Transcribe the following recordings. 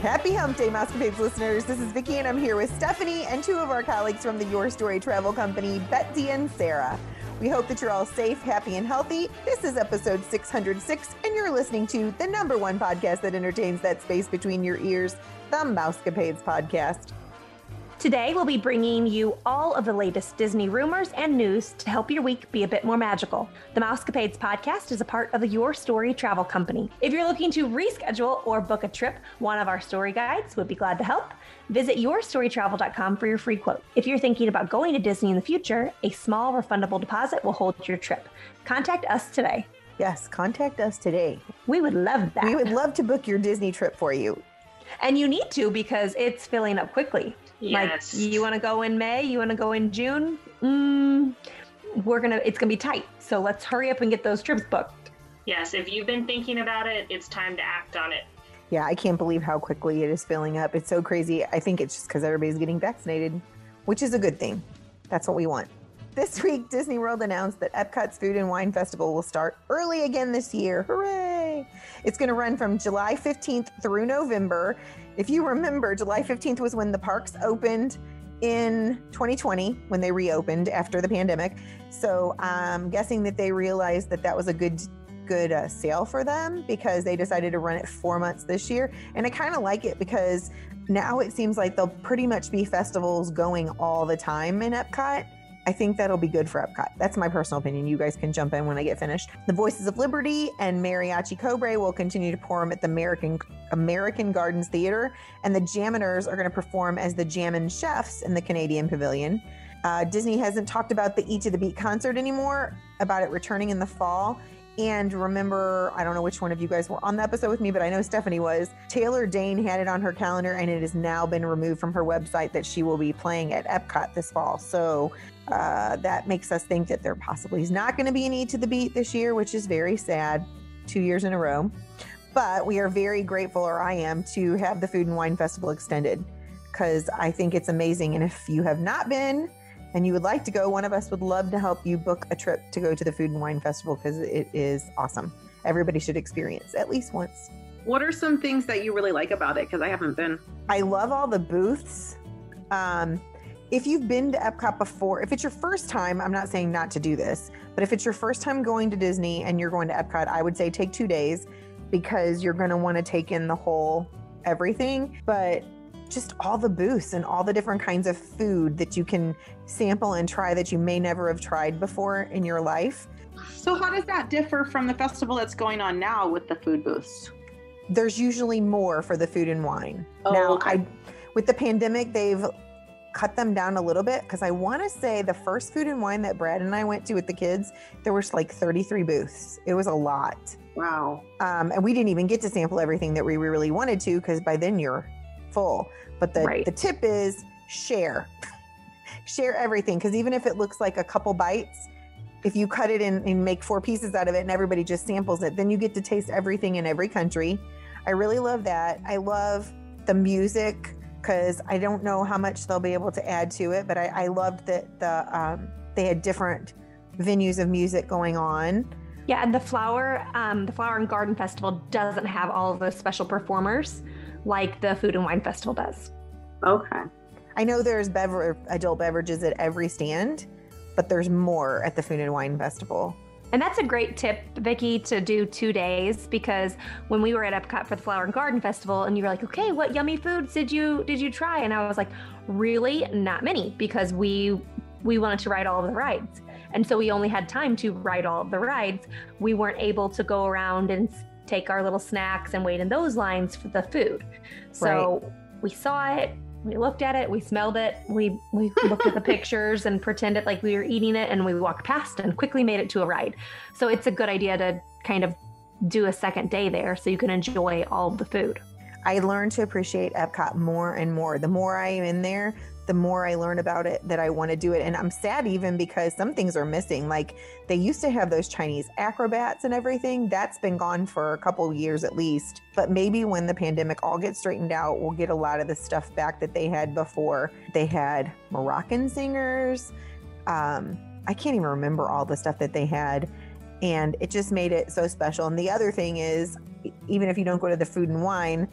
Happy Hump Day, Mousecapades listeners. This is Vicki, and I'm here with Stephanie and two of our colleagues from the Your Story Travel Company, Betsy and Sarah. We hope that you're all safe, happy, and healthy. This is episode 606, and you're listening to the number one podcast that entertains that space between your ears, the Mousecapades podcast. Today, we'll be bringing you all of the latest Disney rumors and news to help your week be a bit more magical. The Mousecapades podcast is a part of the Your Story Travel Company. If you're looking to reschedule or book a trip, one of our story guides would be glad to help. Visit yourstorytravel.com for your free quote. If you're thinking about going to Disney in the future, a small refundable deposit will hold your trip. Contact us today. Yes, contact us today. We would love that. We would love to book your Disney trip for you. And you need to because it's filling up quickly. Yes. Like you want to go in May, you want to go in June. Mm, we're gonna. It's gonna be tight. So let's hurry up and get those trips booked. Yes, if you've been thinking about it, it's time to act on it. Yeah, I can't believe how quickly it is filling up. It's so crazy. I think it's just because everybody's getting vaccinated, which is a good thing. That's what we want. This week, Disney World announced that Epcot's Food and Wine Festival will start early again this year. Hooray! It's going to run from July 15th through November. If you remember, July 15th was when the parks opened in 2020 when they reopened after the pandemic. So I'm guessing that they realized that that was a good good uh, sale for them because they decided to run it four months this year. And I kind of like it because now it seems like there'll pretty much be festivals going all the time in Epcot. I think that'll be good for Epcot. That's my personal opinion. You guys can jump in when I get finished. The Voices of Liberty and Mariachi Cobre will continue to perform at the American American Gardens Theater, and the JAMMitors are going to perform as the Jammin' Chefs in the Canadian Pavilion. Uh, Disney hasn't talked about the Eat to the Beat concert anymore, about it returning in the fall. And remember, I don't know which one of you guys were on the episode with me, but I know Stephanie was. Taylor Dayne had it on her calendar, and it has now been removed from her website that she will be playing at Epcot this fall. So uh, that makes us think that there possibly is not going to be an Eat to the Beat this year, which is very sad, two years in a row. But we are very grateful, or I am, to have the Food and Wine Festival extended because I think it's amazing. And if you have not been, and you would like to go, one of us would love to help you book a trip to go to the Food and Wine Festival because it is awesome. Everybody should experience at least once. What are some things that you really like about it? Because I haven't been. I love all the booths. Um, if you've been to Epcot before, if it's your first time, I'm not saying not to do this, but if it's your first time going to Disney and you're going to Epcot, I would say take two days because you're going to want to take in the whole everything. But just all the booths and all the different kinds of food that you can sample and try that you may never have tried before in your life. So, how does that differ from the festival that's going on now with the food booths? There's usually more for the food and wine. Oh, now, okay. I with the pandemic, they've cut them down a little bit because I want to say the first food and wine that Brad and I went to with the kids, there was like 33 booths. It was a lot. Wow. Um, and we didn't even get to sample everything that we really wanted to because by then you're full. But the, Right. the tip is share. share everything because even if it looks like a couple bites, if you cut it in and make four pieces out of it and everybody just samples it, then you get to taste everything in every country. I really love that. I love the music because I don't know how much they'll be able to add to it, but I, I loved that the um, they had different venues of music going on. Yeah, and the flower, um, the Flower and Garden Festival doesn't have all of those special performers like the Food and Wine Festival does. Okay. I know there's bever- adult beverages at every stand, but there's more at the Food and Wine Festival. And that's a great tip, Vicki, to do two days because when we were at Epcot for the Flower and Garden Festival, and you were like, "Okay, what yummy foods did you did you try?" And I was like, "Really, not many," because we we wanted to ride all of the rides, and so we only had time to ride all of the rides. We weren't able to go around and take our little snacks and wait in those lines for the food. So we saw it, we looked at it, we smelled it, we we looked at the pictures and pretended like we were eating it, and we walked past and quickly made it to a ride. So it's a good idea to kind of do a second day there so you can enjoy all of the food. I learned to appreciate Epcot more and more. The more I am in there, the more I learn about it, that I want to do it. And I'm sad even because some things are missing. Like they used to have those Chinese acrobats and everything. That's been gone for a couple years at least. But maybe when the pandemic all gets straightened out, we'll get a lot of the stuff back that they had before. They had Moroccan singers. Um, I can't even remember all the stuff that they had. And it just made it so special. And the other thing is, even if you don't go to the food and wine,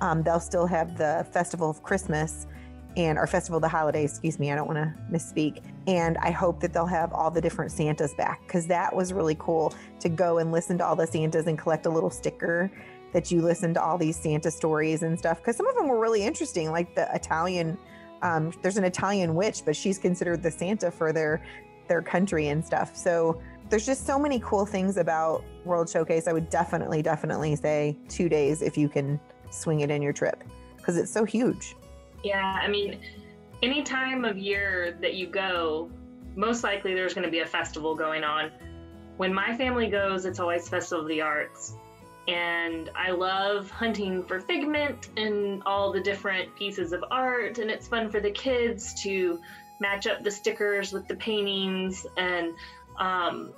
um, they'll still have the Festival of Christmas and our Festival of the Holidays, excuse me, I don't want to misspeak. And I hope that they'll have all the different Santas back because that was really cool to go and listen to all the Santas and collect a little sticker that you listen to all these Santa stories and stuff. Because some of them were really interesting, like the Italian. Um, there's an Italian witch, but she's considered the Santa for their their country and stuff. So there's just so many cool things about World Showcase. I would definitely, definitely say two days if you can swing it in your trip because it's so huge. Yeah, I mean, any time of year that you go, most likely there's going to be a festival going on. When my family goes, it's always Festival of the Arts. And I love hunting for figment and all the different pieces of art. And it's fun for the kids to match up the stickers with the paintings. And, um,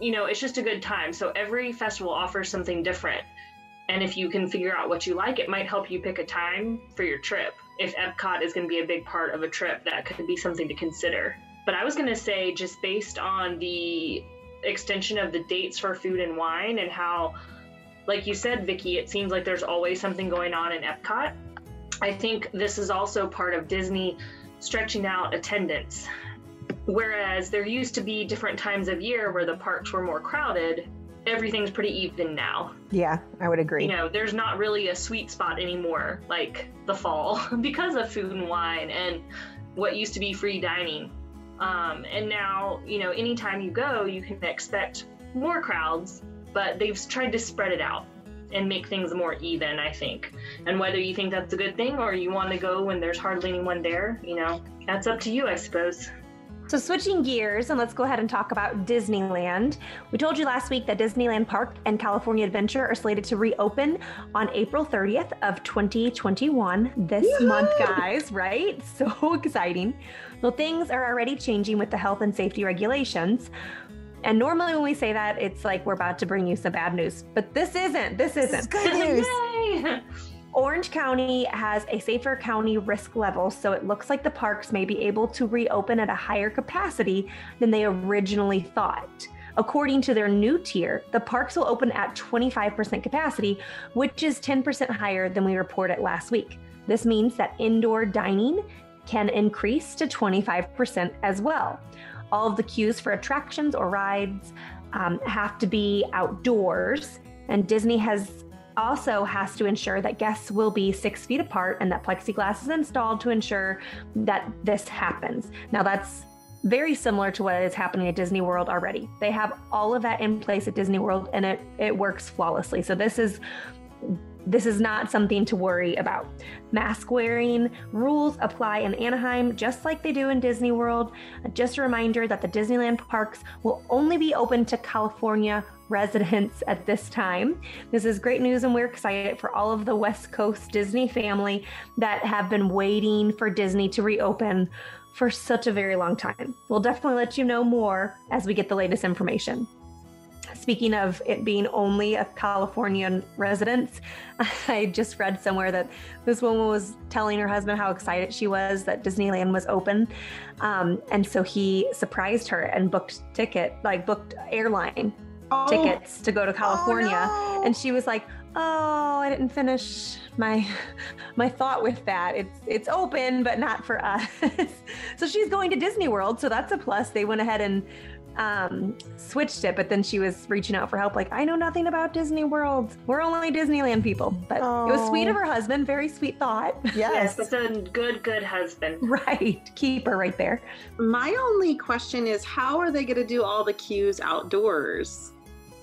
you know, it's just a good time. So every festival offers something different. And if you can figure out what you like, it might help you pick a time for your trip if Epcot is going to be a big part of a trip, that could be something to consider. But I was going to say, just based on the extension of the dates for food and wine and how, like you said, Vicki, it seems like there's always something going on in Epcot. I think this is also part of Disney stretching out attendance. Whereas there used to be different times of year where the parks were more crowded, everything's pretty even now. Yeah, I would agree. You know, there's not really a sweet spot anymore like the fall because of food and wine and what used to be free dining. Um, and now, you know, anytime you go, you can expect more crowds, but they've tried to spread it out and make things more even, I think. And whether you think that's a good thing or you want to go when there's hardly anyone there, you know, that's up to you, I suppose. So, switching gears, and let's go ahead and talk about Disneyland. We told you last week that Disneyland Park and California Adventure are slated to reopen on April 30th of 2021 this month, guys, right? So exciting. Well, things are already changing with the health and safety regulations. And normally when we say that, it's like we're about to bring you some bad news. But this isn't. This isn't. This is good news. Orange County has a safer county risk level, so it looks like the parks may be able to reopen at a higher capacity than they originally thought. According to their new tier, the parks will open at 25% capacity, which is 10% higher than we reported last week. This means that indoor dining can increase to 25% as well. All of the queues for attractions or rides um, have to be outdoors, and Disney has also has to ensure that guests will be six feet apart and that plexiglass is installed to ensure that this happens. Now, that's very similar to what is happening at Disney World already. They have all of that in place at Disney World and it, it works flawlessly. So, this is this is not something to worry about. Mask wearing rules apply in Anaheim just like they do in Disney World. Uh, just a reminder that the Disneyland parks will only be open to California residents at this time. This is great news, and we're excited for all of the West Coast Disney family that have been waiting for Disney to reopen for such a very long time. We'll definitely let you know more as we get the latest information. Speaking of it being only a Californian residence, I just read somewhere that this woman was telling her husband how excited she was that Disneyland was open. Um, and so he surprised her and booked ticket, like booked airline oh. tickets to go to California. Oh, no. And she was like, "Oh, I didn't finish my my thought with that. It's it's open, but not for us." so she's going to Disney World, so that's a plus. They went ahead and um, switched it, but then she was reaching out for help. Like, I know nothing about Disney World. We're only Disneyland people. But oh. it was sweet of her husband. Very sweet thought. Yes, yes that's a good, good husband. Right. Keeper right there. My only question is, how are they going to do all the queues outdoors?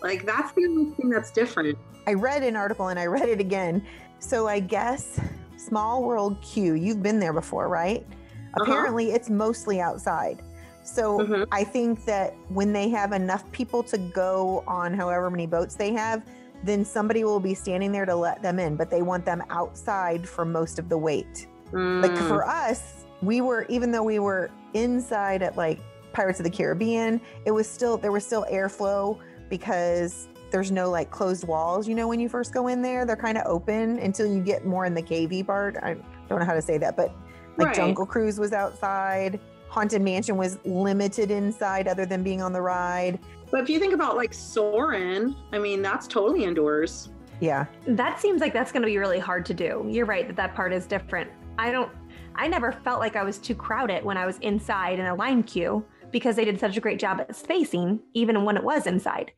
Like that's the only thing that's different. I read an article and I read it again. So I guess Small World Q, you've been there before, right? Uh-huh. Apparently it's mostly outside. So mm-hmm. I think that when they have enough people to go on however many boats they have, then somebody will be standing there to let them in, but they want them outside for most of the wait. Mm. Like for us, we were even though we were inside at like Pirates of the Caribbean, it was still there was still airflow because there's no like closed walls. You know, when you first go in there, they're kind of open until you get more in the cavey part. I don't know how to say that, but like Right. Jungle Cruise was outside. Haunted Mansion was limited inside, other than being on the ride. But if you think about like Soarin', I mean, that's totally indoors. Yeah, That seems like that's going to be really hard to do. You're right that that part is different. I don't, I never felt like I was too crowded when I was inside in a line queue because they did such a great job at spacing, even when it was inside.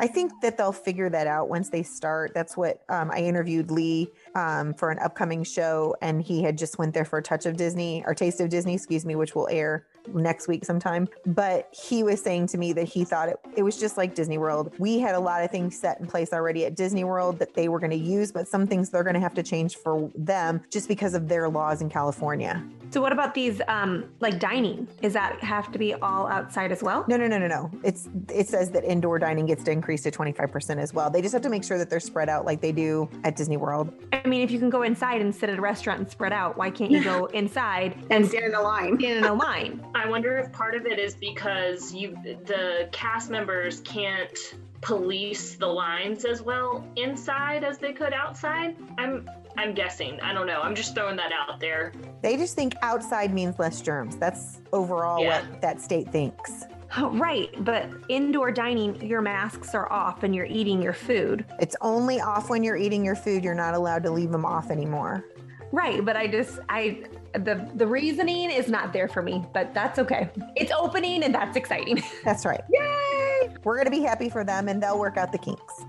I think that they'll figure that out once they start. That's what um, I interviewed Lee um, for an upcoming show, and he had just went there for a touch of Disney or taste of Disney, excuse me, which will air next week sometime. But he was saying to me that he thought it, it was just like Disney World. We had a lot of things set in place already at Disney World that they were going to use, but some things they're going to have to change for them just because of their laws in California. So what about these, um, like dining? Is that have to be all outside as well? No, no, no, no, no. It's it says that indoor dining gets to increase to 25% as well. They just have to make sure that they're spread out like they do at Disney World. I mean, if you can go inside and sit at a restaurant and spread out, why can't you go inside And and stand in a line. stand in a line? I wonder if part of it is because you the cast members can't police the lines as well inside as they could outside. I'm I'm guessing. I don't know. I'm just throwing that out there. They just think outside means less germs. That's overall Yeah. what that state thinks. Oh, right, but indoor dining, your masks are off and you're eating your food. It's only off when you're eating your food. You're not allowed to leave them off anymore. Right, but I just I the the reasoning is not there for me, but that's okay. It's opening and that's exciting. That's right. Yay! We're going to be happy for them and they'll work out the kinks.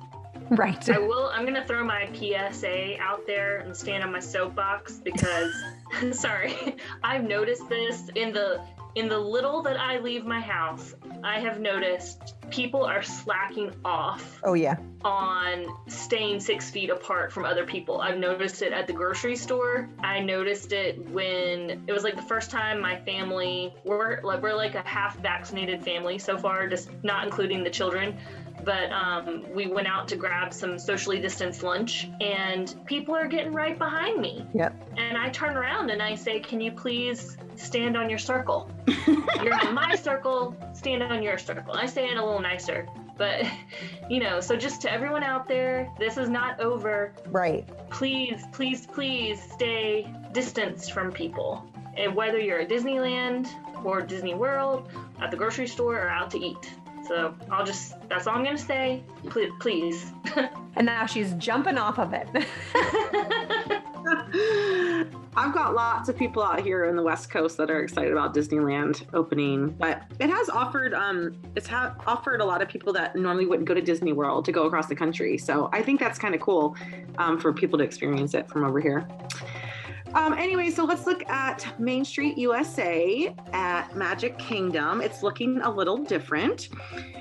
right. I will. I'm gonna throw my PSA out there and stand on my soapbox because, sorry, I've noticed this in the in the little that I leave my house. I have noticed people are slacking off Oh, yeah. on staying six feet apart from other people. I've noticed it at the grocery store. I noticed it when it was like the first time my family we're like we're like a half vaccinated family so far, just not including the children. But um, we went out to grab some socially distanced lunch, and people are getting right behind me. Yep. And I turn around and I say, Can you please stand on your circle? You're on my circle, stand on your circle. I say it a little nicer. But, you know, so just to everyone out there, this is not over. Right. Please, please, please stay distanced from people. And whether you're at Disneyland or Disney World, at the grocery store, or out to eat. So I'll just, that's all I'm going to say. Please. please. And now she's jumping off of it. I've got lots of people out here in the West Coast that are excited about Disneyland opening, but it has offered um it's ha- offered a lot of people that normally wouldn't go to Disney World to go across the country. So I think that's kind of cool um, for people to experience it from over here. Um, anyway, so let's look at Main Street USA at Magic Kingdom. It's looking a little different.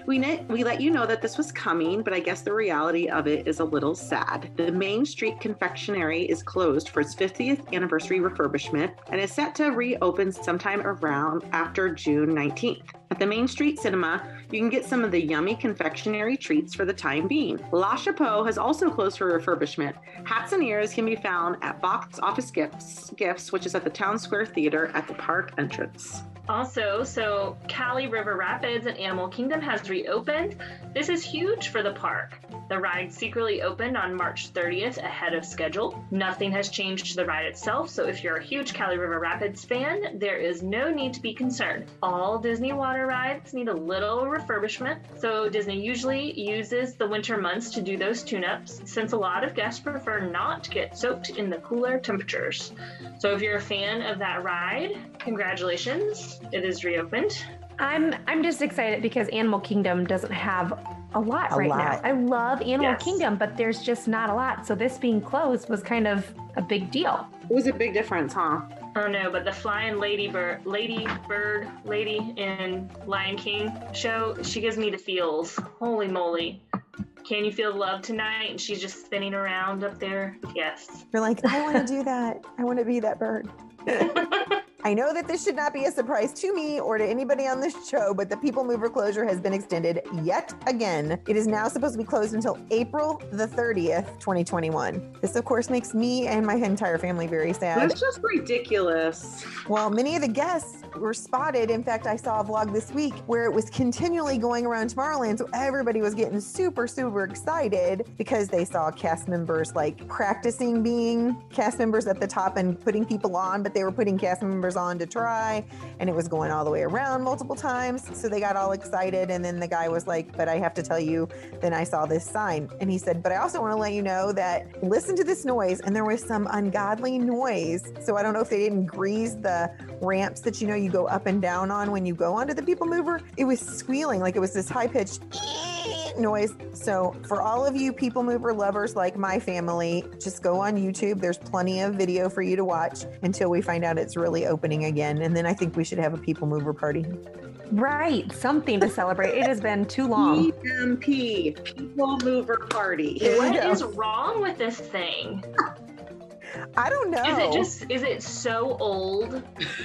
We net, we let you know that this was coming, but I guess the reality of it is a little sad. The Main Street Confectionery is closed for its 50th anniversary refurbishment and is set to reopen sometime around after June 19th. At the Main Street Cinema, you can get some of the yummy confectionery treats for the time being. La Chapeau has also closed for refurbishment. Hats and ears can be found at Box Office Gifts, Gifts, which is at the Town Square Theater at the park entrance. Also, so Kali River Rapids and Animal Kingdom has reopened. This is huge for the park. The ride secretly opened on March 30th ahead of schedule. Nothing has changed to the ride itself, so if you're a huge Kali River Rapids fan, there is no need to be concerned. All Disney water rides need a little refurbishment, so Disney usually uses the winter months to do those tune-ups since a lot of guests prefer not to get soaked in the cooler temperatures. So if you're a fan of that ride, congratulations. It is reopened. I'm I'm just excited because Animal Kingdom doesn't have a lot A right lot. now. I love Animal Yes. Kingdom, but there's just not a lot. So this being closed was kind of a big deal. It was a big difference, huh? Oh no, but the flying lady bird, lady bird, lady in Lion King show, she gives me the feels. Holy moly. Can you feel love tonight? And she's just spinning around up there. Yes. You're like, I want to do that. I want to be that bird. I know that this should not be a surprise to me or to anybody on this show, but the People Mover closure has been extended yet again. It is now supposed to be closed until April the 30th, 2021. This, of course, makes me and my entire family very sad. That's just ridiculous. Well, many of the guests were spotted. In fact, I saw a vlog this week where it was continually going around Tomorrowland. So everybody was getting super, super excited because they saw cast members like practicing being cast members at the top and putting people on, but they were putting cast members on to try. And it was going all the way around multiple times. So they got all excited. And then the guy was like, But I have to tell you, then I saw this sign. And he said, But I also want to let you know that listen to this noise. And there was some ungodly noise. So I don't know if they didn't grease the ramps that you know you go up and down on when you go onto the people mover. It was squealing like it was this high pitched noise. So for all of you people mover lovers like my family, just go on YouTube. There's plenty of video for you to watch until we find out it's really opening again. And then I think we should have a people mover party. Right, something to celebrate. It has been too long. PMP, People Mover Party. There you What go. is wrong with this thing? I don't know. Is it just is it so old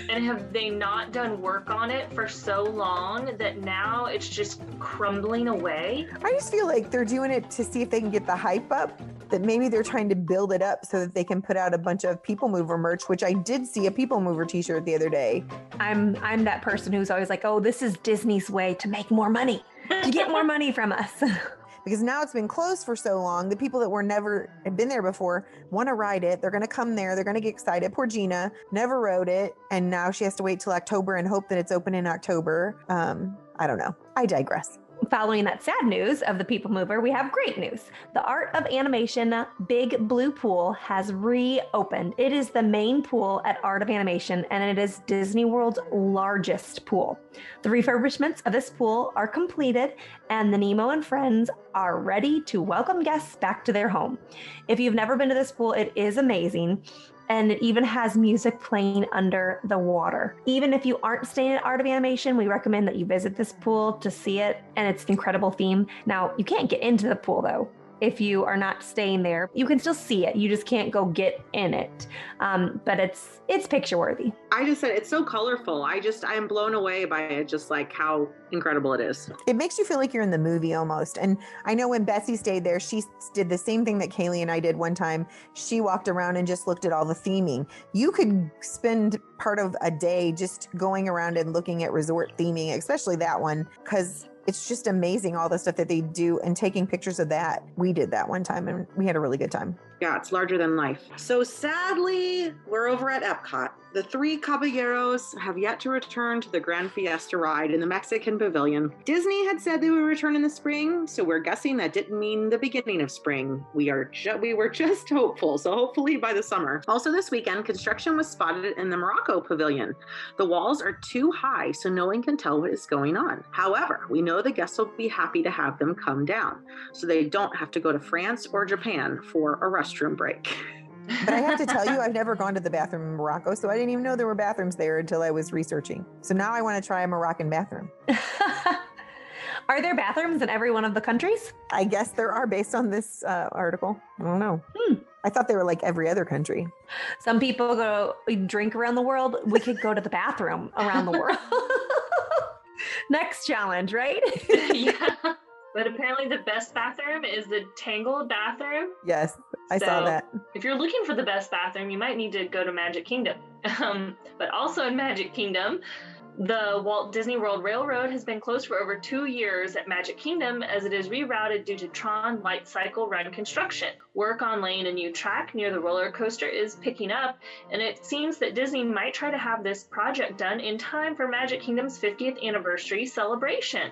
and have they not done work on it for so long that now it's just crumbling away? I just feel like they're doing it to see if they can get the hype up. That maybe they're trying to build it up so that they can put out a bunch of People Mover merch, which I did see a People Mover T-shirt the other day. I'm I'm that person who's always like, "Oh, this is Disney's way to make more money, to get more money from us." because now it's been closed for so long. The people that were never had been there before want to ride it. They're going to come there. They're going to get excited. Poor Gina never rode it, and now she has to wait till October and hope that it's open in October. Um, I don't know. I digress. Following that sad news of the People Mover, we have great news. The Art of Animation Big Blue Pool has reopened. It is the main pool at Art of Animation, and it is Disney World's largest pool. The refurbishments of this pool are completed, and the Nemo and Friends are ready to welcome guests back to their home. If you've never been to this pool, it is amazing and it even has music playing under the water. Even if you aren't staying at Art of Animation, we recommend that you visit this pool to see it and its incredible theme. Now, you can't get into the pool though. If you are not staying there, you can still see it. You just can't go get in it. Um, but it's it's picture worthy. I just said it's so colorful. I just I am blown away by it, just like how incredible it is. It makes you feel like you're in the movie almost. And I know when Betsy stayed there, she did the same thing that Kaylee and I did one time. She walked around and just looked at all the theming. You could spend part of a day just going around and looking at resort theming, especially that one, because it's just amazing all the stuff that they do and taking pictures of that. We did that one time and we had a really good time. Yeah, it's larger than life. So sadly, we're over at Epcot. The three caballeros have yet to return to the Grand Fiesta ride in the Mexican Pavilion. Disney had said they would return in the spring, so we're guessing that didn't mean the beginning of spring. We are ju- we were just hopeful, so hopefully by the summer. Also this weekend, construction was spotted in the Morocco Pavilion. The walls are too high, so no one can tell what is going on. However, we know the guests will be happy to have them come down, so they don't have to go to France or Japan for a restroom break. But I have to tell you, I've never gone to the bathroom in Morocco, so I didn't even know there were bathrooms there until I was researching. So now I want to try a Moroccan bathroom. are there bathrooms in every one of the countries? I guess there are based on this uh, article. I don't know. Hmm. I thought they were like every other country. Some people go drink around the world. We could go to the bathroom around the world. Next challenge, right? yeah. But apparently, the best bathroom is the Tangled bathroom. Yes, I saw So- that. If you're looking for the best bathroom, you might need to go to Magic Kingdom. Um, but also in Magic Kingdom, the Walt Disney World Railroad has been closed for over two years at Magic Kingdom as it is rerouted due to Tron Light Cycle Run construction. Work on laying a new track near the roller coaster is picking up, and it seems that Disney might try to have this project done in time for Magic Kingdom's 50th anniversary celebration.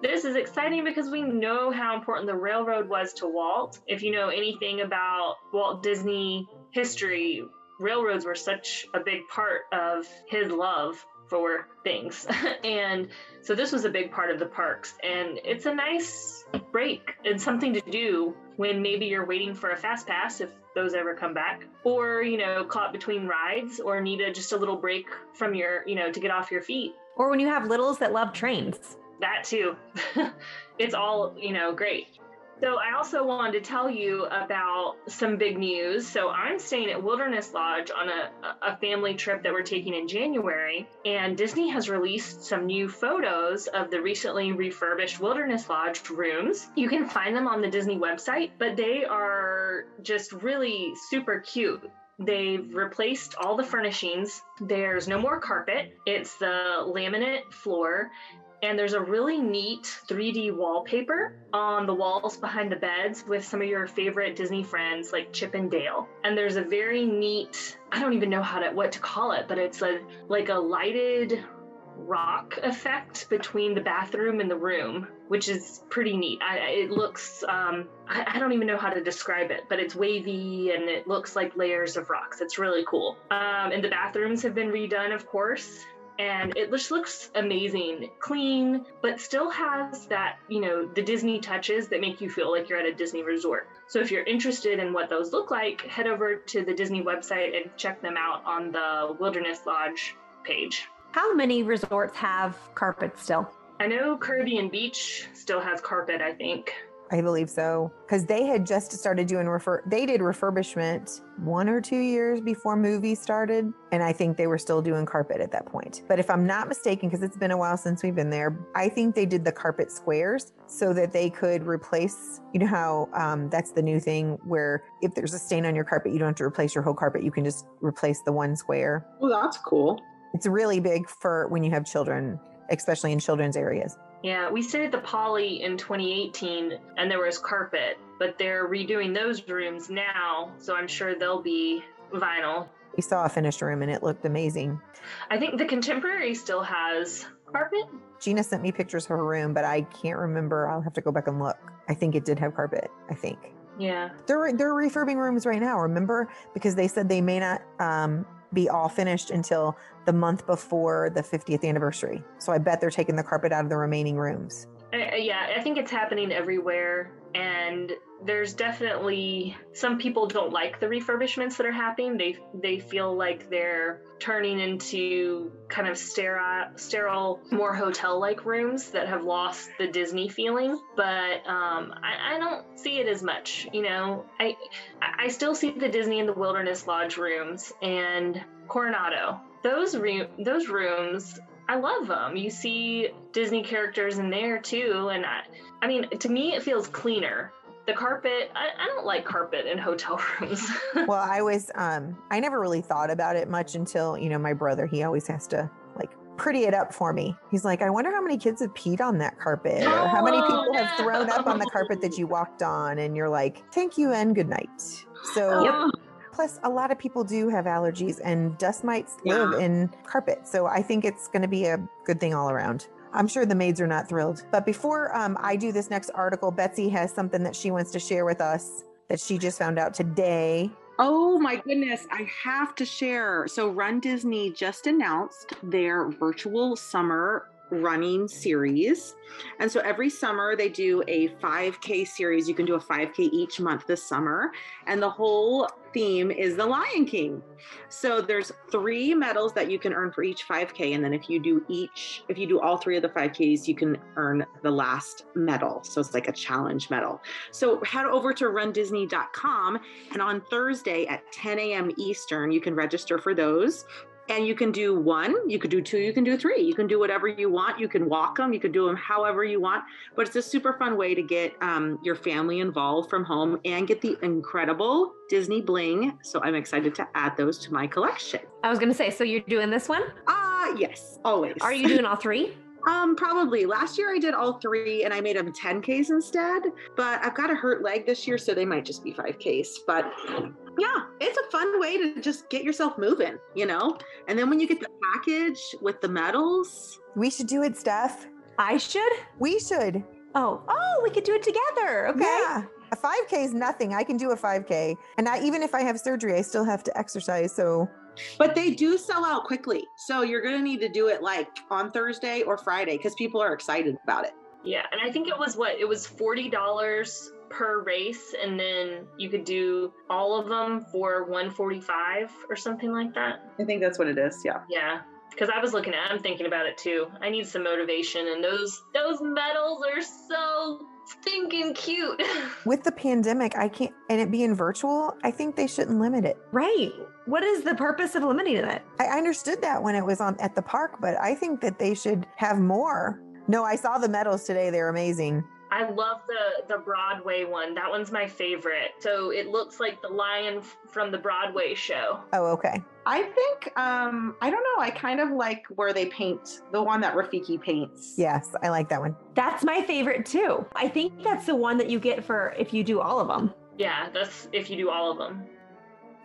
This is exciting because we know how important the railroad was to Walt. If you know anything about Walt Disney history, railroads were such a big part of his love for things. and so this was a big part of the parks. And it's a nice break and something to do when maybe you're waiting for a fast pass if those ever come back or you know caught between rides or need a, just a little break from your you know to get off your feet or when you have littles that love trains. that too it's all you know great So I also wanted to tell you about some big news. So I'm staying at Wilderness Lodge on a, a family trip that we're taking in January, and Disney has released some new photos of the recently refurbished Wilderness Lodge rooms. You can find them on the Disney website, but they are just really super cute. They've replaced all the furnishings. There's no more carpet. It's the laminate floor and there's a really neat 3D wallpaper on the walls behind the beds with some of your favorite Disney friends like Chip and Dale. And there's a very neat, I don't even know how to what to call it, but it's a like a lighted rock effect between the bathroom and the room, which is pretty neat. I, it looks, um, I, I, don't even know how to describe it, but it's wavy and it looks like layers of rocks. It's really cool. Um, and the bathrooms have been redone, of course and it just looks amazing, clean, but still has that, you know, the Disney touches that make you feel like you're at a Disney resort. So if you're interested in what those look like, head over to the Disney website and check them out on the Wilderness Lodge page. How many resorts have carpet still? I know Caribbean Beach still has carpet, I think. I believe so. Because they had just started doing refer they did refurbishment one or two years before movies started. And I think they were still doing carpet at that point. But if I'm not mistaken, because it's been a while since we've been there, I think they did the carpet squares so that they could replace, you know how um, that's the new thing where if there's a stain on your carpet, you don't have to replace your whole carpet. You can just replace the one square. Well, that's cool. It's really big for when you have children, especially in children's areas. Yeah, we stayed at the Poly in 2018 and there was carpet, but they're redoing those rooms now, so I'm sure they'll be vinyl. We saw a finished room and it looked amazing. I think the contemporary still has carpet. Gina sent me pictures of her room, but I can't remember. I'll have to go back and look. I think it did have carpet, I think. Yeah. They're they're refurbing rooms right now, remember? Because they said they may not um be all finished until the month before the 50th anniversary. So I bet they're taking the carpet out of the remaining rooms. Uh, yeah, I think it's happening everywhere. And there's definitely some people don't like the refurbishments that are happening. They they feel like they're turning into kind of sterile, sterile, more hotel-like rooms that have lost the Disney feeling. But um, I, I, don't see it as much. You know, I I still see the Disney in the Wilderness Lodge rooms and Coronado. Those room those rooms I love them. You see Disney characters in there too, and I, I mean, to me, it feels cleaner. The carpet, I, I don't like carpet in hotel rooms. well, I was, um, I never really thought about it much until you know my brother. He always has to like pretty it up for me. He's like, I wonder how many kids have peed on that carpet, or how many people have thrown up on the carpet that you walked on, and you're like, thank you and good night. So. Yep plus a lot of people do have allergies and dust mites yeah. live in carpet. So I think it's going to be a good thing all around. I'm sure the maids are not thrilled. But before um, I do this next article, Betsy has something that she wants to share with us that she just found out today. Oh my goodness, I have to share. So, Run Disney just announced their virtual summer running series. And so every summer they do a 5K series. You can do a 5K each month this summer. And the whole theme is the Lion King. So there's three medals that you can earn for each 5K. And then if you do each, if you do all three of the 5Ks, you can earn the last medal. So it's like a challenge medal. So head over to rundisney.com. And on Thursday at 10 a.m. Eastern, you can register for those and you can do one you could do two you can do three you can do whatever you want you can walk them you can do them however you want but it's a super fun way to get um, your family involved from home and get the incredible disney bling so i'm excited to add those to my collection i was going to say so you're doing this one ah uh, yes always are you doing all three Um, probably. Last year I did all three and I made them 10Ks instead. But I've got a hurt leg this year, so they might just be 5Ks. But yeah, it's a fun way to just get yourself moving, you know? And then when you get the package with the medals. We should do it, Steph. I should? We should. Oh, oh, we could do it together. Okay. Yeah. A 5K is nothing. I can do a 5K. And I, even if I have surgery, I still have to exercise. So but they do sell out quickly. So you're going to need to do it like on Thursday or Friday because people are excited about it. Yeah. And I think it was what? It was $40 per race and then you could do all of them for 145 or something like that i think that's what it is yeah yeah because i was looking at i'm thinking about it too i need some motivation and those those medals are so stinking cute. With the pandemic, I can't, and it being virtual, I think they shouldn't limit it. Right. What is the purpose of limiting it? I I understood that when it was on at the park, but I think that they should have more. No, I saw the medals today. They're amazing. I love the the Broadway one. That one's my favorite. So it looks like the lion f- from the Broadway show. Oh, okay. I think um I don't know. I kind of like where they paint the one that Rafiki paints. Yes, I like that one. That's my favorite too. I think that's the one that you get for if you do all of them. Yeah, that's if you do all of them.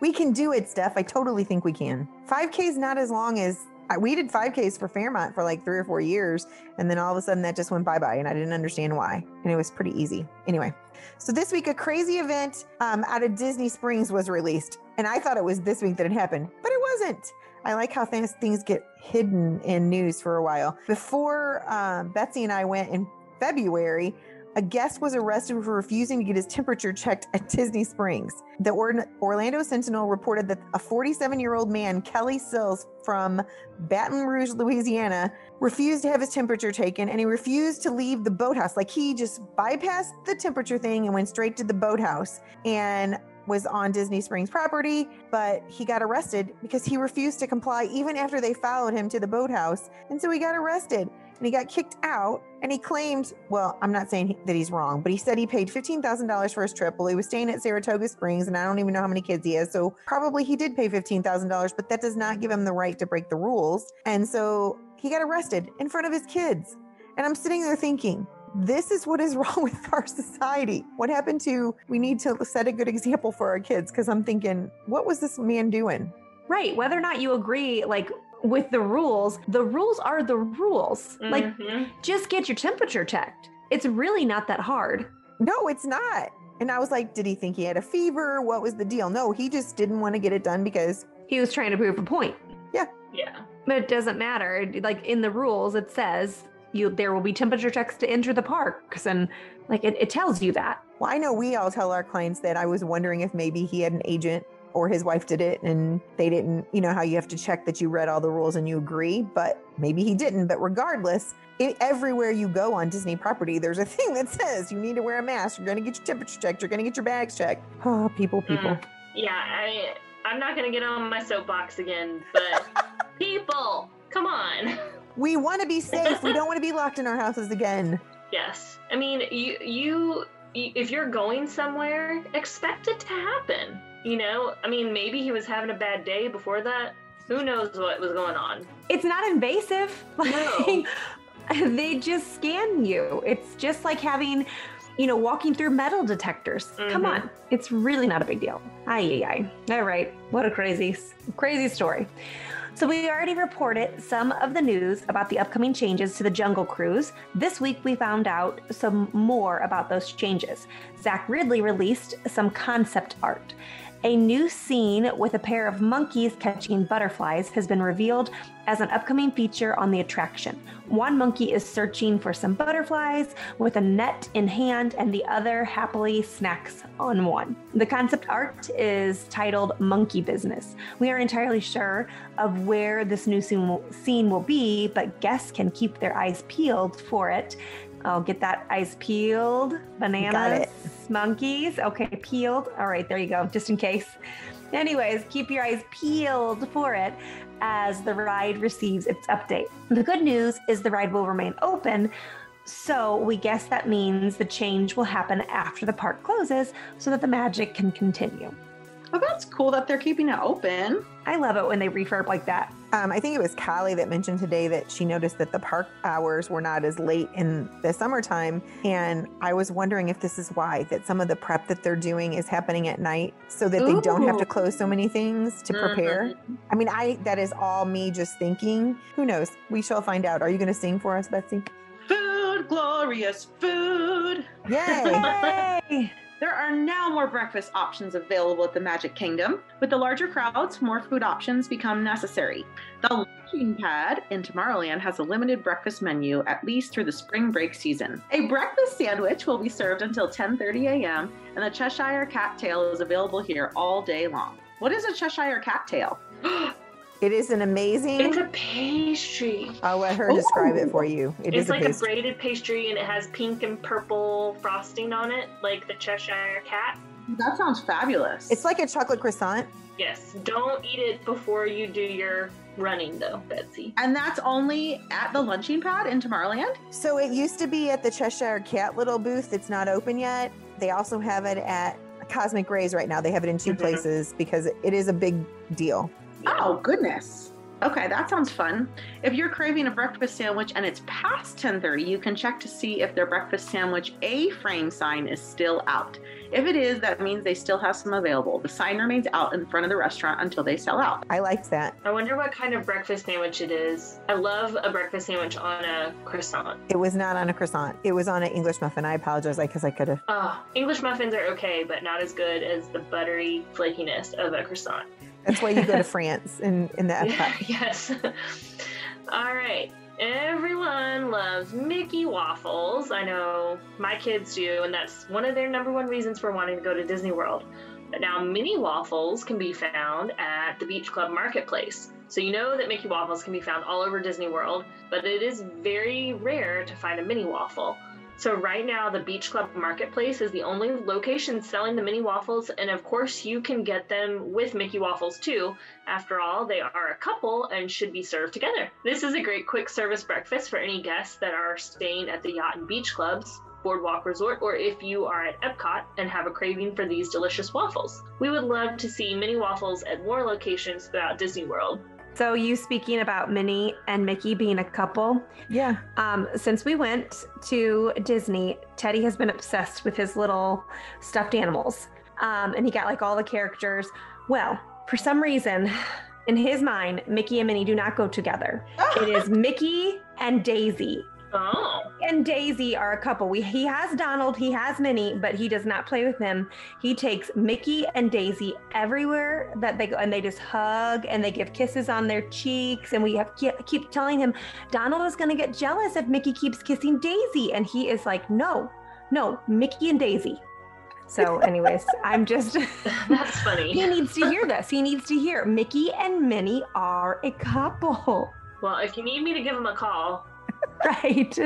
We can do it, Steph. I totally think we can. 5K is not as long as I- we did 5Ks for Fairmont for like three or four years. And then all of a sudden that just went bye bye. And I didn't understand why. And it was pretty easy. Anyway, so this week, a crazy event um, out of Disney Springs was released. And I thought it was this week that it happened, but it wasn't. I like how things, things get hidden in news for a while. Before um, Betsy and I went in February, a guest was arrested for refusing to get his temperature checked at Disney Springs. The Or- Orlando Sentinel reported that a 47 year old man, Kelly Sills from Baton Rouge, Louisiana, refused to have his temperature taken and he refused to leave the boathouse. Like he just bypassed the temperature thing and went straight to the boathouse and was on Disney Springs property, but he got arrested because he refused to comply even after they followed him to the boathouse. And so he got arrested and he got kicked out and he claimed well i'm not saying that he's wrong but he said he paid $15000 for his trip well he was staying at saratoga springs and i don't even know how many kids he has so probably he did pay $15000 but that does not give him the right to break the rules and so he got arrested in front of his kids and i'm sitting there thinking this is what is wrong with our society. What happened to we need to set a good example for our kids? Because I'm thinking, what was this man doing? Right. Whether or not you agree, like with the rules, the rules are the rules. Like, Mhm. just get your temperature checked. It's really not that hard. No, it's not. And I was like, did he think he had a fever? What was the deal? No, he just didn't want to get it done because He was trying to prove a point. Yeah. Yeah. But it doesn't matter. Like in the rules, it says you there will be temperature checks to enter the parks, and like it, it tells you that. well, I know we all tell our clients that I was wondering if maybe he had an agent or his wife did it and they didn't, you know, how you have to check that you read all the rules and you agree, but maybe he didn't. But regardless, it, everywhere you go on Disney property, there's a thing that says you need to wear a mask. You're going to get your temperature checked. You're going to get your bags checked. Oh, people, people. Mm. Yeah, I I'm not gonna get on my soapbox again, but people, come on. We want to be safe. we don't want to be locked in our houses again. Yes, I mean you you if you're going somewhere, expect it to happen. You know, I mean maybe he was having a bad day before that. Who knows what was going on? It's not invasive. No. Like, they just scan you. It's just like having, you know, walking through metal detectors. Come Mhm. on. It's really not a big deal. Aye, aye, aye. All right. What a crazy, crazy story. So, we already reported some of the news about the upcoming changes to the Jungle Cruise. This week, we found out some more about those changes. Zach Riddley released some concept art. A new scene with a pair of monkeys catching butterflies has been revealed as an upcoming feature on the attraction. One monkey is searching for some butterflies with a net in hand, and the other happily snacks on one. The concept art is titled Monkey Business. We aren't entirely sure of where this new scene will, be, but guests can keep their eyes peeled for it. I'll get that eyes peeled. Bananas, monkeys. Okay, peeled. All right, there you go, just in case. Anyways, keep your eyes peeled for it as the ride receives its update. The good news is the ride will remain open. So we guess that means the change will happen after the park closes so that the magic can continue. Well, that's cool that they're keeping it open. I love it when they refurb like that. Um, I think it was Callie that mentioned today that she noticed that the park hours were not as late in the summertime. And I was wondering if this is why, that some of the prep that they're doing is happening at night so that they don't have to close so many things to prepare. I mean, I that is all me just thinking. Who knows? We shall find out. Are you going to sing for us, Betsy? Food, glorious food. Yay! Yay! There are now more breakfast options available at the Magic Kingdom. With the larger crowds, more food options become necessary. The launching pad in Tomorrowland has a limited breakfast menu at least through the spring break season. A breakfast sandwich will be served until 10:30 a.m. and the Cheshire Cat Tail is available here all day long. What is a Cheshire Cat Tail? It is an amazing. It's a pastry. I'll let her describe it for you. It it's is like a a, braided pastry and it has pink and purple frosting on it, like the Cheshire cat. That sounds fabulous. It's like a chocolate croissant. Yes. Don't eat it before you do your running, though, Betsy. and that's only at the lunching pad in Tomorrowland. So it used to be at the Cheshire Cat little booth. It's not open yet. They also have it at Cosmic Rays right now. They have it in 2 Mhm. places because it is a big deal. Oh goodness. Okay, that sounds fun. If you're craving a breakfast sandwich and it's past 10:30, you can check to see if their breakfast sandwich A-frame sign is still out. If it is, that means they still have some available. The sign remains out in front of the restaurant until they sell out. I liked that. I wonder what kind of breakfast sandwich it is. I love a breakfast sandwich on a croissant. It was not on a croissant. It was on an English muffin. I apologize because I could have. Oh, ah, English muffins are okay, but not as good as the buttery flakiness of a croissant. That's why you go to France in, in the Epcot. yes. All right. Everyone loves Mickey waffles. I know my kids do, and that's one of their number one reasons for wanting to go to Disney World. But now, mini waffles can be found at the Beach Club Marketplace. So, you know that Mickey waffles can be found all over Disney World, but it is very rare to find a mini waffle. So, right now, the Beach Club Marketplace is the only location selling the mini waffles, and of course, you can get them with Mickey waffles too. After all, they are a couple and should be served together. This is a great quick service breakfast for any guests that are staying at the Yacht and Beach Clubs, Boardwalk Resort, or if you are at Epcot and have a craving for these delicious waffles. We would love to see mini waffles at more locations throughout Disney World. So, you speaking about Minnie and Mickey being a couple, Yeah. um, since we went to Disney, Teddy has been obsessed with his little stuffed animals. Um, and he got like all the characters. Well, for some reason, in his mind, Mickey and Minnie do not go together. It is Mickey and Daisy. Oh, and Daisy are a couple. We he has Donald, he has Minnie, but he does not play with them. He takes Mickey and Daisy everywhere that they go, and they just hug and they give kisses on their cheeks. And we have keep, keep telling him Donald is going to get jealous if Mickey keeps kissing Daisy, and he is like, no, no, Mickey and Daisy. So, anyways, I'm just. that's funny. he needs to hear this. He needs to hear Mickey and Minnie are a couple. Well, if you need me to give him a call, Right.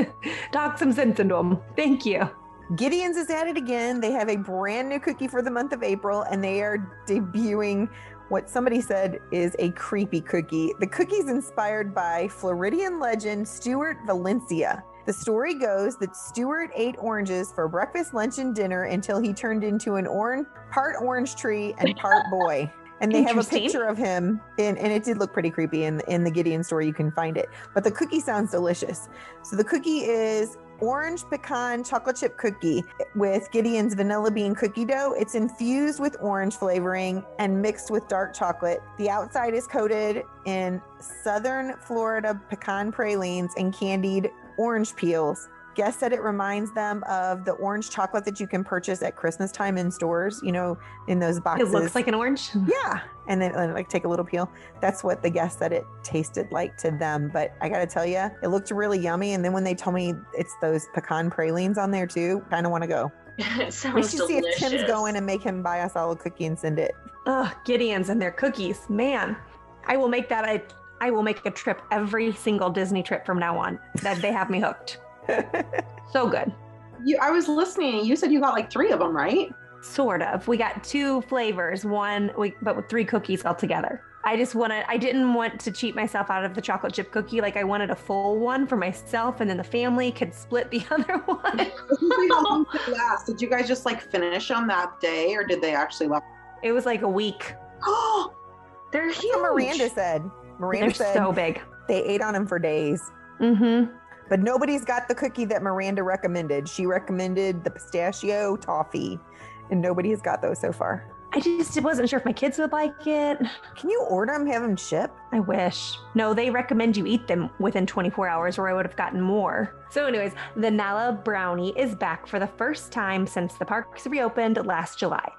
Talk some sense into him. Thank you. Gideon's is at it again. They have a brand new cookie for the month of April, and they are debuting what somebody said is a creepy cookie. The cookie's inspired by Floridian legend Stuart Valencia. The story goes that Stuart ate oranges for breakfast, lunch, and dinner until he turned into an orange, part orange tree and part boy. And they have a picture of him, in, and it did look pretty creepy. In in the Gideon store, you can find it. But the cookie sounds delicious. So the cookie is orange pecan chocolate chip cookie with Gideon's vanilla bean cookie dough. It's infused with orange flavoring and mixed with dark chocolate. The outside is coated in southern Florida pecan pralines and candied orange peels. Guests said it reminds them of the orange chocolate that you can purchase at Christmas time in stores, you know, in those boxes. It looks like an orange. Yeah. And then like take a little peel. That's what the guests said it tasted like to them. But I gotta tell you, it looked really yummy. And then when they told me it's those pecan pralines on there too, kind of want to go. it We sounds should see if Tim's going and make him buy us all a cookie and send it. Ugh, Gideon's and their cookies. Man, I will make that a I will make a trip every single Disney trip from now on. That they have me hooked. So good. You, I was listening. You said you got like three of them, right? Sort of. We got two flavors, one we but with three cookies altogether. I just wanted I didn't want to cheat myself out of the chocolate chip cookie. Like I wanted a full one for myself and then the family could split the other one. How did last? Did you guys just like finish on that day, or did they actually last? It was like a week. Oh, They're huge. Miranda said. Miranda They're said so big. they ate on them for days. Mm-hmm. But nobody's got the cookie that Miranda recommended. She recommended the pistachio toffee, and nobody has got those so far. I just wasn't sure if my kids would like it. Can you order them, have them ship? I wish. No, they recommend you eat them within 24 hours, or I would have gotten more. So, anyways, the Nala Brownie is back for the first time since the parks reopened last July.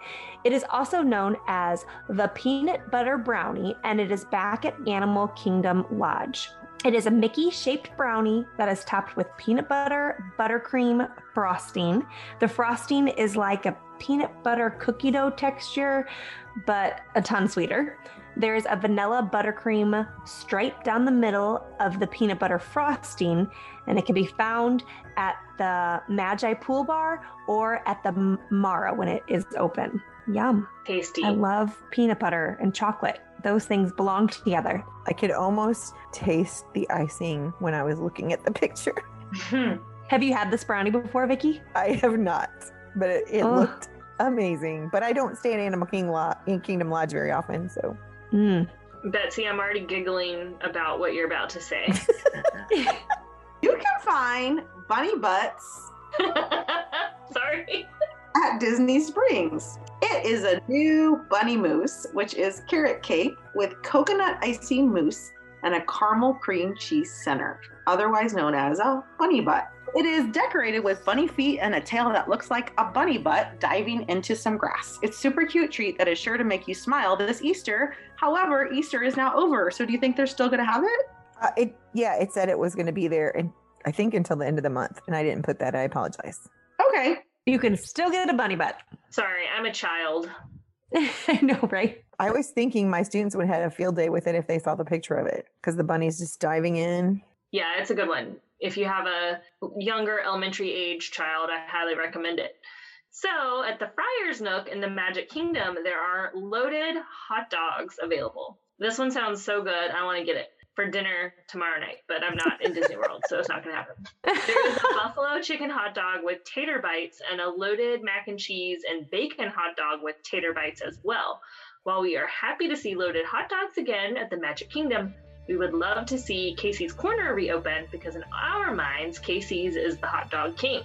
It is also known as the Peanut Butter Brownie, and it is back at Animal Kingdom Lodge. It is a Mickey shaped brownie that is topped with peanut butter, buttercream frosting. The frosting is like a peanut butter cookie dough texture, but a ton sweeter. There's a vanilla buttercream stripe down the middle of the peanut butter frosting, and it can be found at the Maji Pool Bar or at the Mara when it is open. Yum. Tasty. I love peanut butter and chocolate. Those things belong together. I could almost taste the icing when I was looking at the picture. Hmm. Have you had this brownie before, Vicki? I have not, but it, it Ugh. looked amazing. But I don't stay in Animal King Lo- in Kingdom Lodge very often, so Mm. Betsy, I'm already giggling about what you're about to say. You can find bunny butts Sorry. At Disney Springs. It is a new bunny mousse, which is carrot cake with coconut icing mousse and a caramel cream cheese center, otherwise known as a bunny butt. It is decorated with bunny feet and a tail that looks like a bunny butt diving into some grass. It's super cute treat that is sure to make you smile this Easter. However, Easter is now over, so do you think they're still going to have it? uh, it yeah, it said it was going to be there, and I think until the end of the month, and I didn't put that. I apologize. Okay. You can still get a bunny butt. Sorry, I'm a child. I know, right? I was thinking my students would have a field day with it if they saw the picture of it, because the bunny's just diving in. Yeah, it's a good one. If you have a younger elementary age child, I highly recommend it. So, at the Friars Nook in the Magic Kingdom, there are loaded hot dogs available. This one sounds so good. I want to get it for dinner tomorrow night, but I'm not in Disney World, so it's not going to happen. There is a buffalo chicken hot dog with tater bites and a loaded mac and cheese and bacon hot dog with tater bites as well. While we are happy to see loaded hot dogs again at the Magic Kingdom, we would love to see Casey's Corner reopen because, in our minds, Casey's is the hot dog king.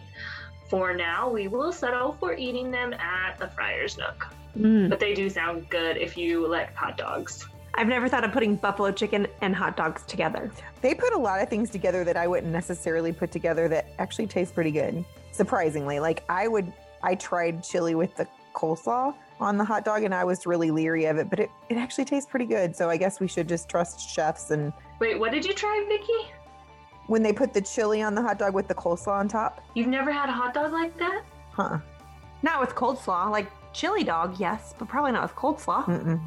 For now, we will settle for eating them at the Friars Nook, Mm. but they do sound good if you like hot dogs. I've never thought of putting buffalo chicken and hot dogs together. They put a lot of things together that I wouldn't necessarily put together that actually taste pretty good. Surprisingly, like I would, I tried chili with the coleslaw on the hot dog, and I was really leery of it, but it, it actually tastes pretty good. So I guess we should just trust chefs. And Wait, what did you try, Vicki? when they put the chili on the hot dog with the coleslaw on top, You've never had a hot dog like that? huh? Not with cold slaw, like chili dog, yes, but probably not with cold slaw. Mm-mm.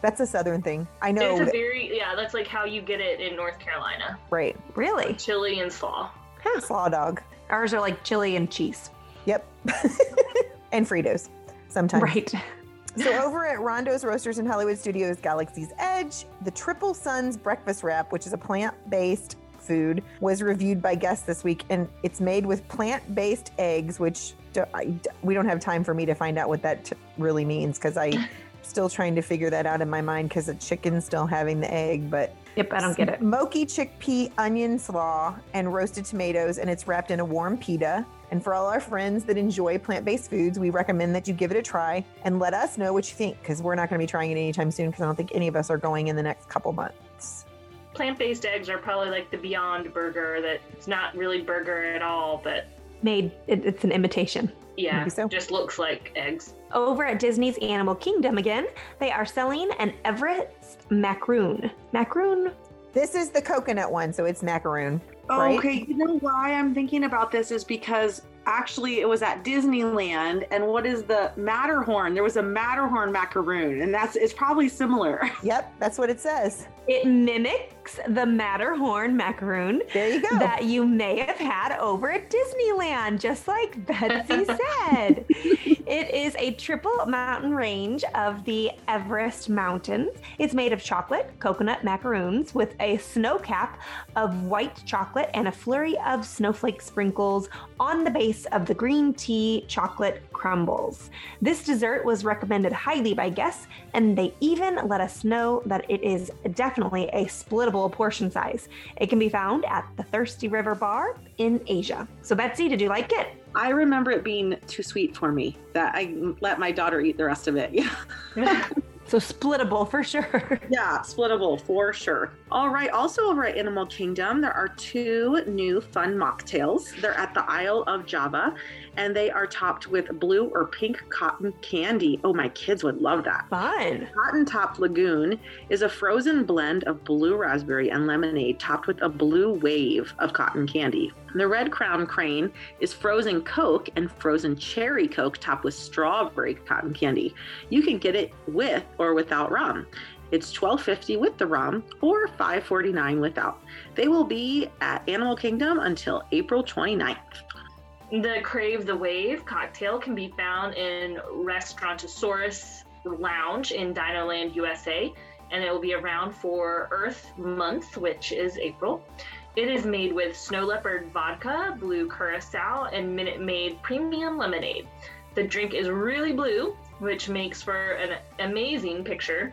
That's a southern thing. I know, It's a very yeah. That's like how you get it in North Carolina: right? Really? chili and slaw. Slaw dog. Ours are like chili and cheese. Yep. and Fritos sometimes. Right. So over at Ronto's Roasters in Hollywood Studios Galaxy's Edge, the Triple Suns breakfast wrap, which is a plant-based food, was reviewed by guests this week, and it's made with plant-based eggs, which do- I- we don't have time for me to find out what that t- really means because I. Still trying to figure that out in my mind because the chicken's still having the egg, but Yep, I don't get it. Smoky chickpea onion slaw and roasted tomatoes, and it's wrapped in a warm pita. And for all our friends that enjoy plant based foods, we recommend that you give it a try and let us know what you think because we're not going to be trying it anytime soon because I don't think any of us are going in the next couple months. Plant-based eggs are probably like the Beyond Burger. That it's not really burger at all, but Made it, it's an imitation. yeah, so. just looks like eggs. Over at Disney's Animal Kingdom again, they are selling an Everest macaroon. Macaroon? This is the coconut one, so it's macaroon. Right? Okay, you know why I'm thinking about this is because actually it was at Disneyland, and what is the Matterhorn? There was a Matterhorn macaroon, and that's it's probably similar. Yep, that's what it says. It mimics the Matterhorn macaroon There you go. that you may have had over at Disneyland, just like Betsy said. it is a triple mountain range of the Everest Mountains. It's made of chocolate coconut macaroons with a snow cap of white chocolate and a flurry of snowflake sprinkles on the base of the green tea chocolate crumbles. This dessert was recommended highly by guests, and they even let us know that it is definitely a splittable portion size. It can be found at the Thirsty River Bar in Asia. So, Betsy, did you like it? I remember it being too sweet for me that I let my daughter eat the rest of it. Yeah, So, splittable for sure. yeah, splittable for sure. All right. Also over at Animal Kingdom, there are two new fun mocktails. They're at the Isle of Java, and they are topped with blue or pink cotton candy. Oh, my kids would love that. Fun. Cotton Top Lagoon is a frozen blend of blue raspberry and lemonade topped with a blue wave of cotton candy. The Red Crown Crane is frozen Coke and frozen cherry Coke topped with strawberry cotton candy. You can get it with or without rum. It's $12.50 with the rum or $5.49 without. They will be at Animal Kingdom until April 29th. The Crave the Wave cocktail can be found in Restaurantosaurus Lounge in Dinoland, USA, and it will be around for Earth Month, which is April. It is made with snow leopard vodka, blue curacao, and Minute Maid premium lemonade. The drink is really blue, which makes for an amazing picture.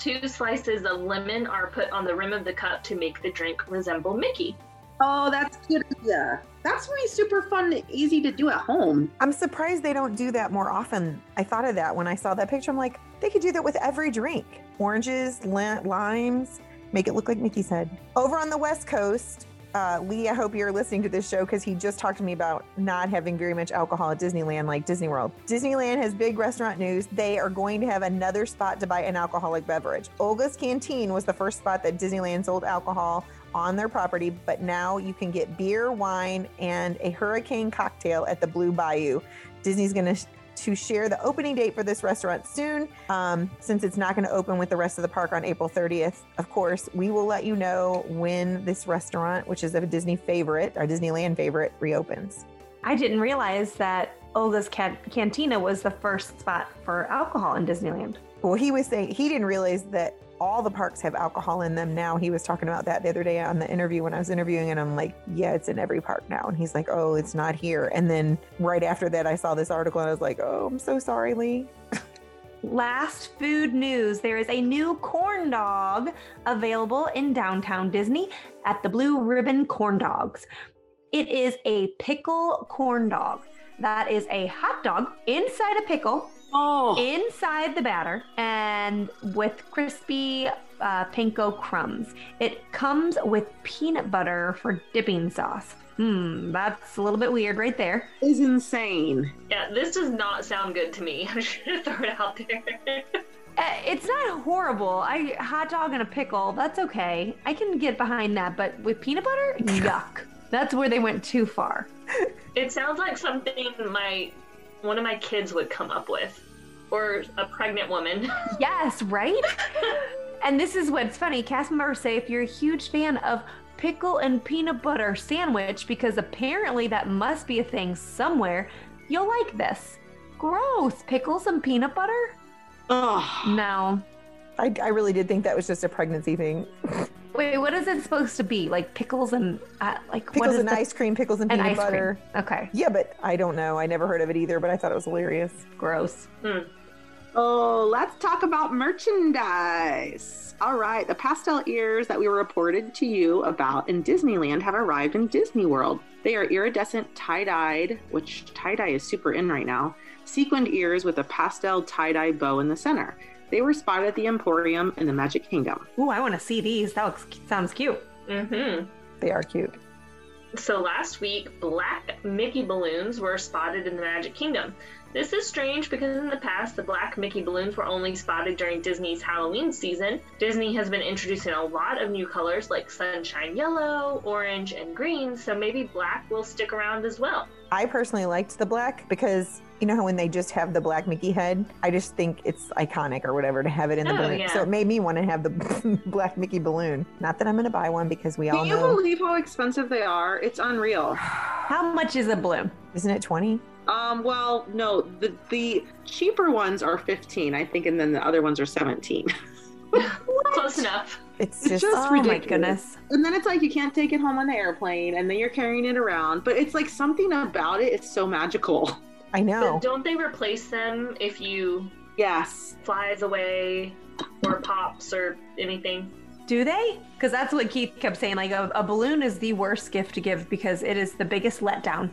Two slices of lemon are put on the rim of the cup to make the drink resemble Mickey. Oh, that's good. Yeah. That's really super fun and easy to do at home. I'm surprised they don't do that more often. I thought of that when I saw that picture. I'm like, they could do that with every drink oranges, limes, make it look like Mickey's head. Over on the West Coast, uh, Lee, I hope you're listening to this show because he just talked to me about not having very much alcohol at Disneyland like Disney World. Disneyland has big restaurant news. They are going to have another spot to buy an alcoholic beverage. Oga's Canteen was the first spot that Disneyland sold alcohol on their property, but now you can get beer, wine, and a hurricane cocktail at the Blue Bayou. Disney's going to to share the opening date for this restaurant soon. Um, since it's not going to open with the rest of the park on April 30th, of course, we will let you know when this restaurant, which is a Disney favorite, our Disneyland favorite, reopens. I didn't realize that Oga's Can- Cantina was the first spot for alcohol in Disneyland. Well, he was saying he didn't realize that all the parks have alcohol in them now. He was talking about that the other day on the interview when I was interviewing, and I'm like, yeah, it's in every park now. And he's like, oh, it's not here. And then right after that, I saw this article and I was like, oh, I'm so sorry, Lee. Last food news there is a new corn dog available in downtown Disney at the Blue Ribbon Corn Dogs. It is a pickle corn dog. That is a hot dog inside a pickle Oh, inside the batter and with crispy uh, panko crumbs. It comes with peanut butter for dipping sauce. Hmm, that's a little bit weird right there. is insane. Yeah, this does not sound good to me. I'm just gonna throw it out there. Uh, It's not horrible. I hot dog and a pickle. That's okay. I can get behind that, but with peanut butter, yuck. That's where they went too far. it sounds like something my one of my kids would come up with, or a pregnant woman. Yes, right? and this is what's funny. Cast members say if you're a huge fan of pickle and peanut butter sandwich, because apparently that must be a thing somewhere, you'll like this. Gross. Pickles and peanut butter? Ugh. No. I, I really did think that was just a pregnancy thing. Wait, what is it supposed to be? Like pickles and uh, like Pickles is and the- ice cream, pickles and and peanut ice butter. cream? Okay. Yeah, but I don't know. I never heard of it either, but I thought it was hilarious. Gross. oh, let's talk about merchandise. All right, the pastel ears that we reported to you about in Disneyland have arrived in Disney World. They are iridescent tie-dyed, which tie-dye is super in right now, sequined ears with a pastel tie-dye bow in the center. They were spotted at the Emporium in the Magic Kingdom. Ooh, I want to see these. That looks sounds cute. hmm They are cute. So last week, black Mickey balloons were spotted in the Magic Kingdom. This is strange because in the past, the black Mickey balloons were only spotted during Disney's Halloween season. Disney has been introducing a lot of new colors like sunshine yellow, orange, and green, so maybe black will stick around as well. I personally liked the black because you know how when they just have the black Mickey head, I just think it's iconic or whatever to have it in the Oh, balloon. yeah. So it made me want to have the black Mickey balloon. Not that I'm going to buy one because we all Can you know, believe how expensive they are? It's unreal. How much is a balloon? isn't it 20? Um, well, no, the the cheaper ones are 15, I think, and then the other ones are 17. Close enough. It's It's just, just oh ridiculous. my goodness. And then it's like you can't take it home on the airplane, and then you're carrying it around. But it's like something about. It's so magical. I know. But don't they replace them if you Yes. flies away or pops or anything? Do they? Because that's what Keith kept saying. Like a, a balloon is the worst gift to give because it is the biggest letdown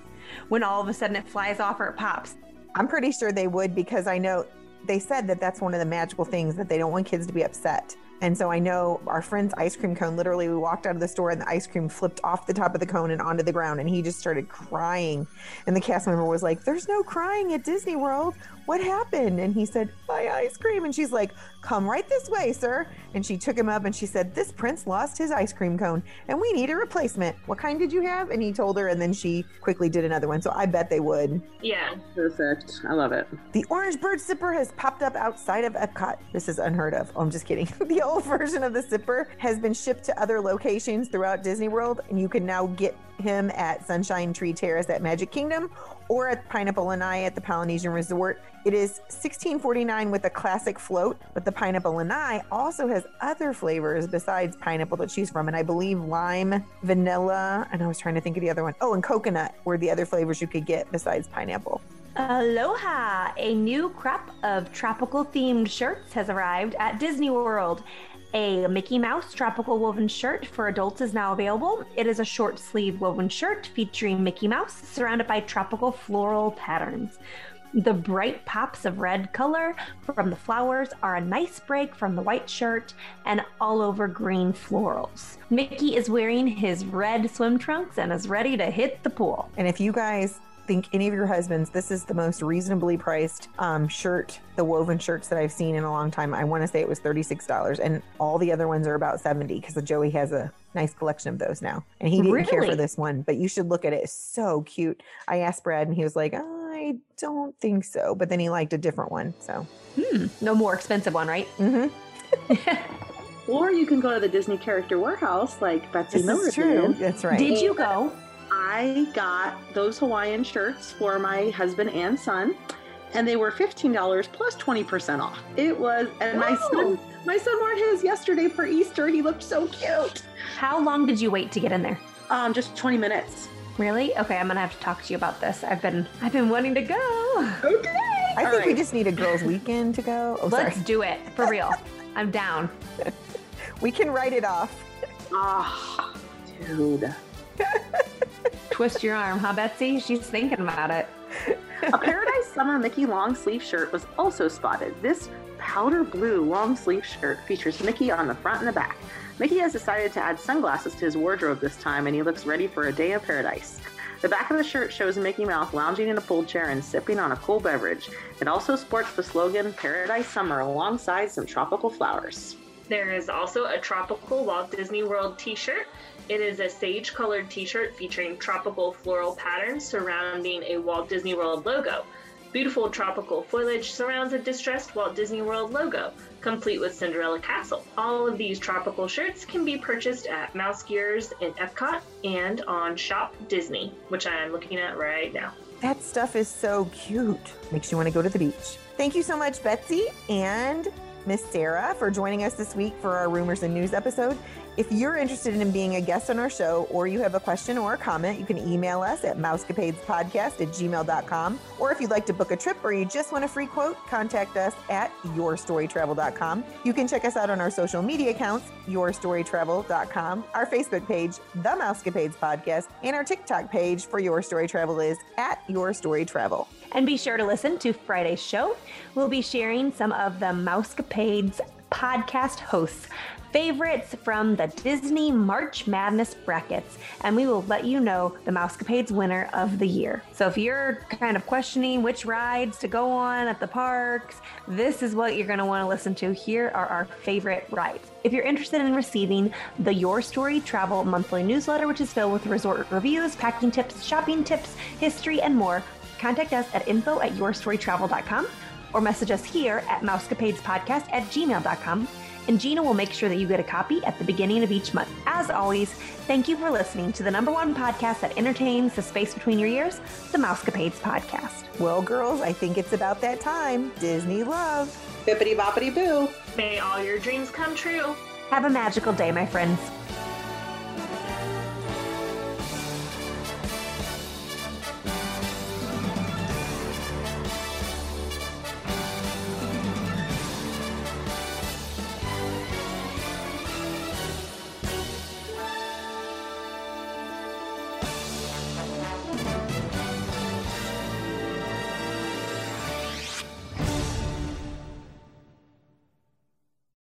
when all of a sudden it flies off or it pops. I'm pretty sure they would because I know they said that that's one of the magical things that they don't want kids to be upset And so I know our friend's ice cream cone, literally, we walked out of the store and the ice cream flipped off the top of the cone and onto the ground. And he just started crying. And the cast member was like, There's no crying at Disney World. What happened? And he said, My ice cream. And she's like, Come right this way, sir. And she took him up and she said, This prince lost his ice cream cone and we need a replacement. What kind did you have? And he told her. And then she quickly did another one. So I bet they would. Yeah. Perfect. I love it. The orange bird sipper has popped up outside of Epcot. This is unheard of. Oh, I'm just kidding. the old version of the sipper has been shipped to other locations throughout Disney World, and you can now get him at Sunshine Tree Terrace at Magic Kingdom or at Pineapple Lanai at the Polynesian Resort. It is $16.49 with a classic float, but the Pineapple Lanai also has other flavors besides pineapple to choose from, and I believe lime, vanilla, and I was trying to think of the other one. Oh, and coconut were the other flavors you could get besides pineapple. Aloha! A new crop of tropical themed shirts has arrived at Disney World. A Mickey Mouse tropical woven shirt for adults is now available. It is a short sleeve woven shirt featuring Mickey Mouse surrounded by tropical floral patterns. The bright pops of red color from the flowers are a nice break from the white shirt and all over green florals. Mickey is wearing his red swim trunks and is ready to hit the pool. And if you guys think any of your husbands, this is the most reasonably priced um, shirt, the woven shirts that I've seen in a long time. I want to say it was $36, and all the other ones are about 70 because Joey has a nice collection of those now. And he didn't care for this one, but you should look at it. It's so cute. I asked Brad, and he was like, I don't think so. But then he liked a different one. So, No more expensive one, right? Mm-hmm. Or you can go to the Disney Character Warehouse like Betsy this Miller is true. did. That's right. Did you go? I got those Hawaiian shirts for my husband and son, and they were fifteen dollars plus plus twenty percent off. It was, and my son, my son wore his yesterday for Easter. He looked so cute. How long did you wait to get in there? Um, just twenty minutes. Really? Okay, I'm gonna have to talk to you about this. I've been I've been wanting to go. Okay. I All think we just need a girls' weekend to go. Oh, Let's sorry. do it for real. I'm down. We can write it off. Ah, dude. Twist your arm, huh, Betsy? She's thinking about it. A Paradise Summer Mickey long sleeve shirt was also spotted. This powder blue long sleeve shirt features Mickey on the front and the back. Mickey has decided to add sunglasses to his wardrobe this time and he looks ready for a day of paradise. The back of the shirt shows Mickey Mouse lounging in a pool chair and sipping on a cool beverage. It also sports the slogan Paradise Summer alongside some tropical flowers. There is also a tropical Walt Disney World t shirt. It is a sage colored t shirt featuring tropical floral patterns surrounding a Walt Disney World logo. Beautiful tropical foliage surrounds a distressed Walt Disney World logo, complete with Cinderella Castle. All of these tropical shirts can be purchased at Mouse Gears in Epcot and on Shop Disney, which I am looking at right now. That stuff is so cute. Makes you want to go to the beach. Thank you so much, Betsy and Miss Sarah, for joining us this week for our Rumors and News episode. If you're interested in being a guest on our show or you have a question or a comment, you can email us at mousecapadespodcast at gmail.com. Or if you'd like to book a trip or you just want a free quote, contact us at yourstorytravel.com. You can check us out on our social media accounts, yourstorytravel.com, our Facebook page, The Mousecapades Podcast, and our TikTok page for Your Story Travel is at Your Story Travel. And be sure to listen to Friday's show. We'll be sharing some of the Mousecapades podcast hosts' favorites from the Disney March Madness brackets, and we will let you know the Mousecapades winner of the year. So if you're kind of questioning which rides to go on at the parks, this is what you're going to want to listen to. Here are our favorite rides. If you're interested in receiving the Your Story Travel monthly newsletter, which is filled with resort reviews, packing tips, shopping tips, history, and more, contact us at info at yourstorytravel.com or message us here at mousecapadespodcast at gmail.com. And Gina will make sure that you get a copy at the beginning of each month. As always, thank you for listening to the number one podcast that entertains the space between your ears, the Mousecapades Podcast. Well, girls, I think it's about that time. Disney love. Bippity boppity boo. May all your dreams come true. Have a magical day, my friends.